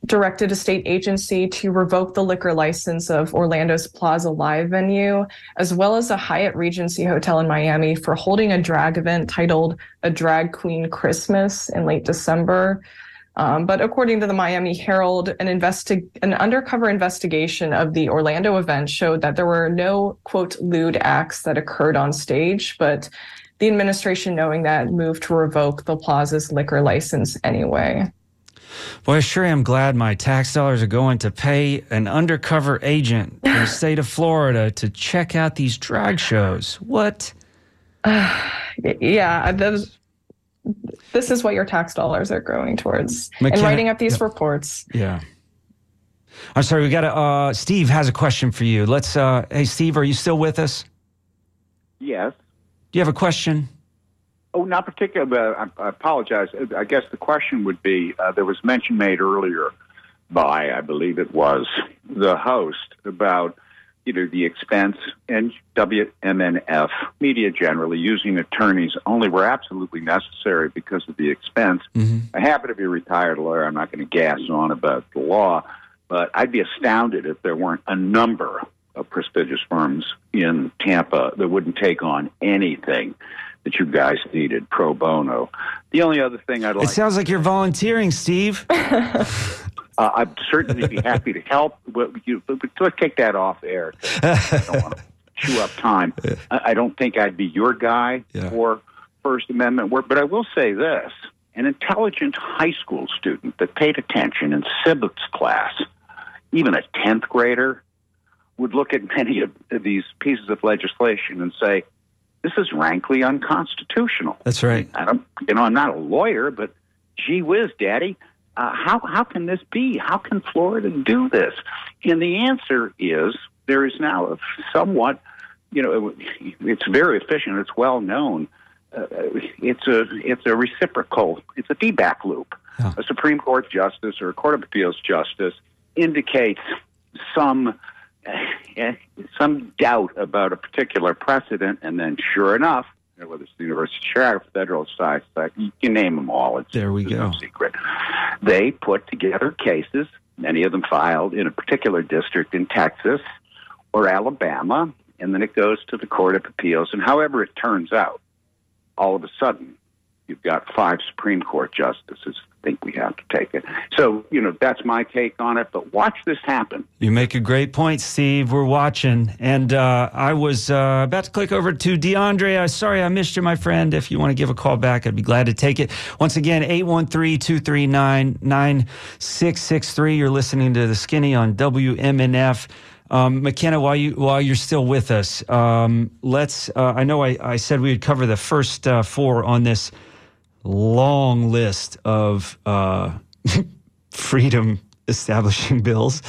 directed a state agency to revoke the liquor license of Orlando's Plaza Live venue, as well as a Hyatt Regency hotel in Miami for holding a drag event titled "A Drag Queen Christmas" in late December. Um, but according to the Miami Herald, an investi- an undercover investigation of the Orlando event showed that there were no quote lewd acts that occurred on stage, but the administration, knowing that, moved to revoke the plaza's liquor license anyway. Boy, I sure am glad my tax dollars are going to pay an undercover agent in the state of Florida to check out these drag shows. What? Uh, yeah, those this is what your tax dollars are going towards McKenna, and writing up these yeah. reports. Yeah. I'm sorry, we got to, uh, Steve has a question for you. Let's, uh, hey, Steve, are you still with us? Yes. Do you have a question? Oh, not particular, but I, I apologize. I guess the question would be uh, there was mention made earlier by, I believe it was, the host about you know, the expense and WMNF media generally using attorneys only were absolutely necessary because of the expense. Mm-hmm. I happen to be a retired lawyer. I'm not going to gas on about the law, but I'd be astounded if there weren't a number of prestigious firms in Tampa that wouldn't take on anything that you guys needed pro bono. The only other thing I'd like. It sounds like you're volunteering, Steve. Uh, I'd certainly be happy to help. But you, let's take that off air. I don't want to chew up time. I, don't think I'd be your guy yeah. for First Amendment work, but I will say this: an intelligent high school student that paid attention in civics class, even a tenth grader, would look at many of these pieces of legislation and say, "This is rankly unconstitutional." That's right. I don't, you know, I'm not a lawyer, but gee whiz, Daddy, uh, how how can this be? How can Florida do this? And the answer is there is now a somewhat, you know, it's very efficient. It's well known. Uh, it's a it's a reciprocal. It's a feedback loop. Yeah. A Supreme Court justice or a Court of Appeals justice indicates some uh, some doubt about a particular precedent, and then sure enough, whether it's the University of Sheriff, Federal Science, you can name them all. It's, there we go. No secret. They put together cases, many of them filed in a particular district in Texas or Alabama, and then it goes to the Court of Appeals. And however it turns out, all of a sudden, you've got five Supreme Court justices think we have to take it. So, you know, that's my take on it. But watch this happen. You make a great point, Steve. We're watching. And uh, I was uh, about to click over to DeAndre. Uh, sorry I missed you, my friend. If you want to give a call back, I'd be glad to take it. Once again, 813 239 9663. You're listening to The Skinny on WMNF. Um, McKenna, while you while you're still with us, um, let's. Uh, I know I, I said we would cover the first uh, four on this long list of uh, freedom establishing bills.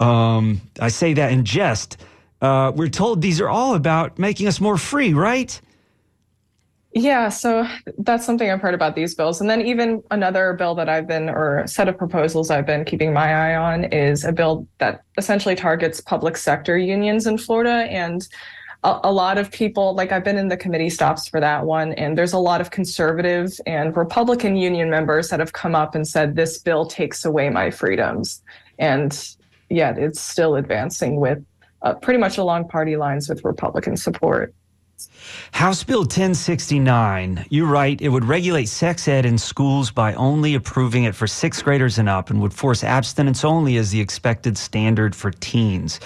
Um, I say that in jest. Uh, we're told these are all about making us more free, right? Yeah, so that's something I've heard about these bills. And then even another bill that I've been, or set of proposals I've been keeping my eye on is a bill that essentially targets public sector unions in Florida. And a, a lot of people, like I've been in the committee stops for that one, and there's a lot of conservative and Republican union members that have come up and said, this bill takes away my freedoms. And yet it's still advancing with uh, pretty much along party lines with Republican support. House Bill 1069, you write it would regulate sex ed in schools by only approving it for sixth graders and up and would force abstinence only as the expected standard for teens.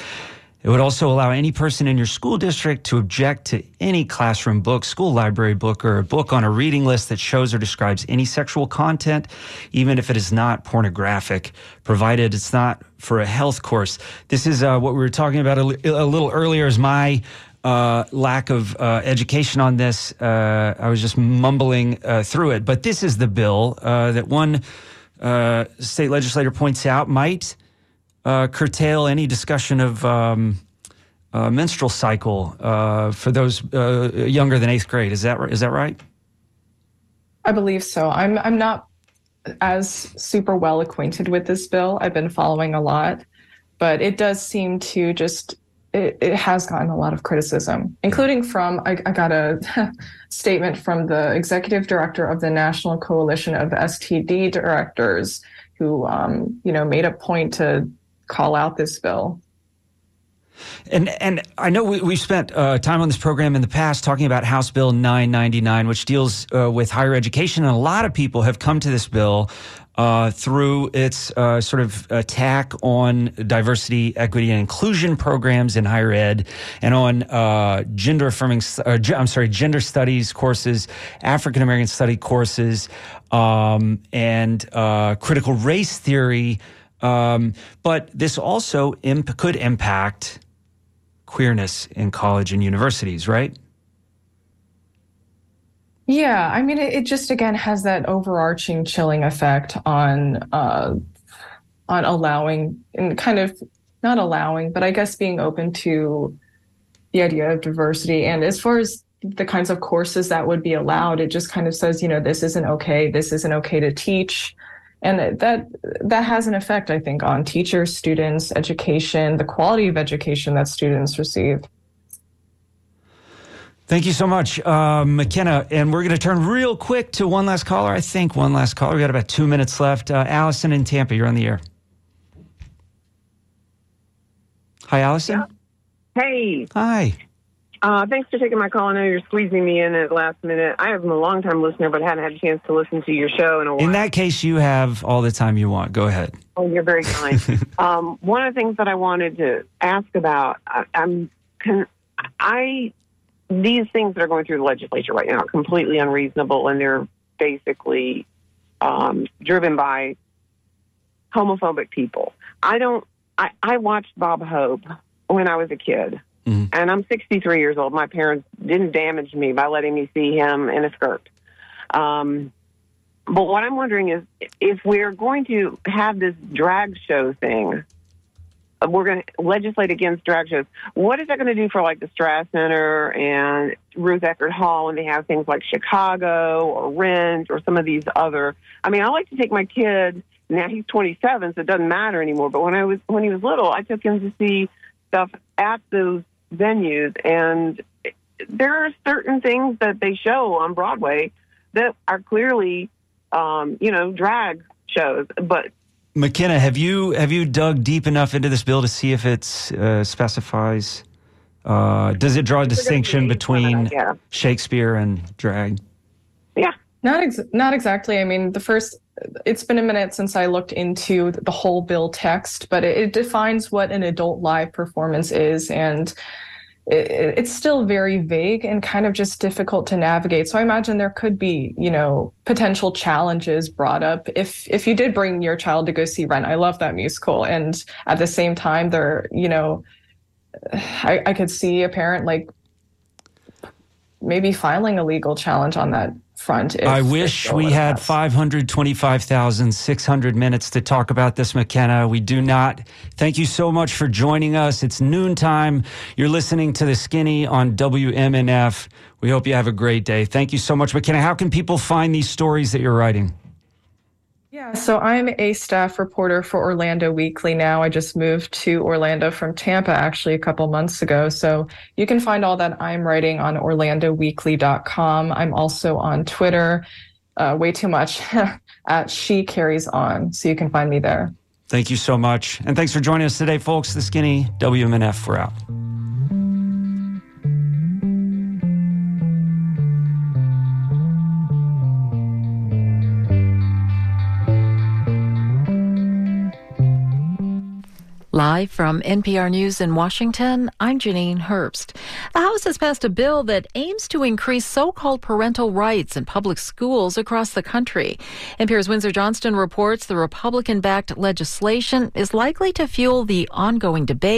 It would also allow any person in your school district to object to any classroom book, school library book, or a book on a reading list that shows or describes any sexual content, even if it is not pornographic, provided it's not for a health course. This is uh, what we were talking about a, a little earlier. Is my uh, lack of uh, education on this. Uh, I was just mumbling uh, through it. But this is the bill uh, that one state legislator points out might curtail any discussion of um, menstrual cycle for those younger than eighth grade. Is that is that right? I believe so. I'm I'm not as super well acquainted with this bill. I've been following a lot, but it does seem to just it, it, has gotten a lot of criticism, including from, I, I got a statement from the executive director of the National Coalition of STD Directors, who, um, you know, made a point to call out this bill. And and I know we, have spent uh, time on this program in the past talking about House Bill 999, which deals uh, with higher education, and a lot of people have come to this bill uh, through its uh, sort of attack on diversity, equity, and inclusion programs in higher ed, and on uh, gender affirming. Uh, I'm sorry, gender studies courses, African American study courses, um, and critical race theory. Um, but this also imp- could impact queerness in college and universities, right? Yeah, I mean, it, it, just again has that overarching chilling effect on uh, on allowing and kind of not allowing, but I guess being open to the idea of diversity. And as far as the kinds of courses that would be allowed, it just kind of says, you know, this isn't okay. This isn't okay to teach, and that that has an effect, I think, on teachers, students, education, the quality of education that students receive. Thank you so much, uh, McKenna. And we're going to turn real quick to one last caller. I think one last caller. We got about two minutes left. Uh, Allison in Tampa, you're on the air. Hi, Allison. Yeah. Hey. Hi. Uh, thanks for taking my call. I know you're squeezing me in at the last minute. I am a long time listener, but hadn't had a chance to listen to your show in a while. In that case, you have all the time you want. Go ahead. Oh, you're very kind. um, one of the things that I wanted to ask about, I, I'm, can, I these things that are going through the legislature right now are completely unreasonable, and they're basically um, driven by homophobic people. I don't. I, I watched Bob Hope when I was a kid, mm-hmm. and I'm 63 years old. My parents didn't damage me by letting me see him in a skirt. Um, but what I'm wondering is if we're going to have this drag show thing we're going to legislate against drag shows. What is that going to do for like the Straz Center and Ruth Eckerd Hall when they have things like Chicago or Rent or some of these other? I mean, I like to take my kid. Now he's 27, so it doesn't matter anymore. But when I was when he was little, I took him to see stuff at those venues, and there are certain things that they show on Broadway that are clearly, um, you know, drag shows. But McKenna, have you have you dug deep enough into this bill to see if it uh, specifies? Uh, does it draw a distinction between yeah. Shakespeare and drag? Yeah, not ex- not exactly. I mean, the first. It's been a minute since I looked into the whole bill text, but it, it defines what an adult live performance is, and it, it's still very vague and kind of just difficult to navigate. So I imagine there could be, you know, potential challenges brought up if if you did bring your child to go see Rent. I love that musical, and at the same time, there, you know, I, I could see a parent like maybe filing a legal challenge on that front. I wish we had 525,600 minutes to talk about this, McKenna. We do not. Thank you so much for joining us. It's noontime. You're listening to The Skinny on WMNF. We hope you have a great day. Thank you so much, McKenna. How can people find these stories that you're writing? Yeah, so I'm a staff reporter for Orlando Weekly now. I just moved to Orlando from Tampa actually a couple months ago. So you can find all that I'm writing on orlandoweekly.com. I'm also on Twitter, uh, way too much, at She Carries On. So you can find me there. Thank you so much. And thanks for joining us today, folks. The Skinny, WMNF, we're out. Live from NPR News in Washington, I'm Janine Herbst. The House has passed a bill that aims to increase so called parental rights in public schools across the country. NPR's Windsor Johnston reports the Republican backed legislation is likely to fuel the ongoing debate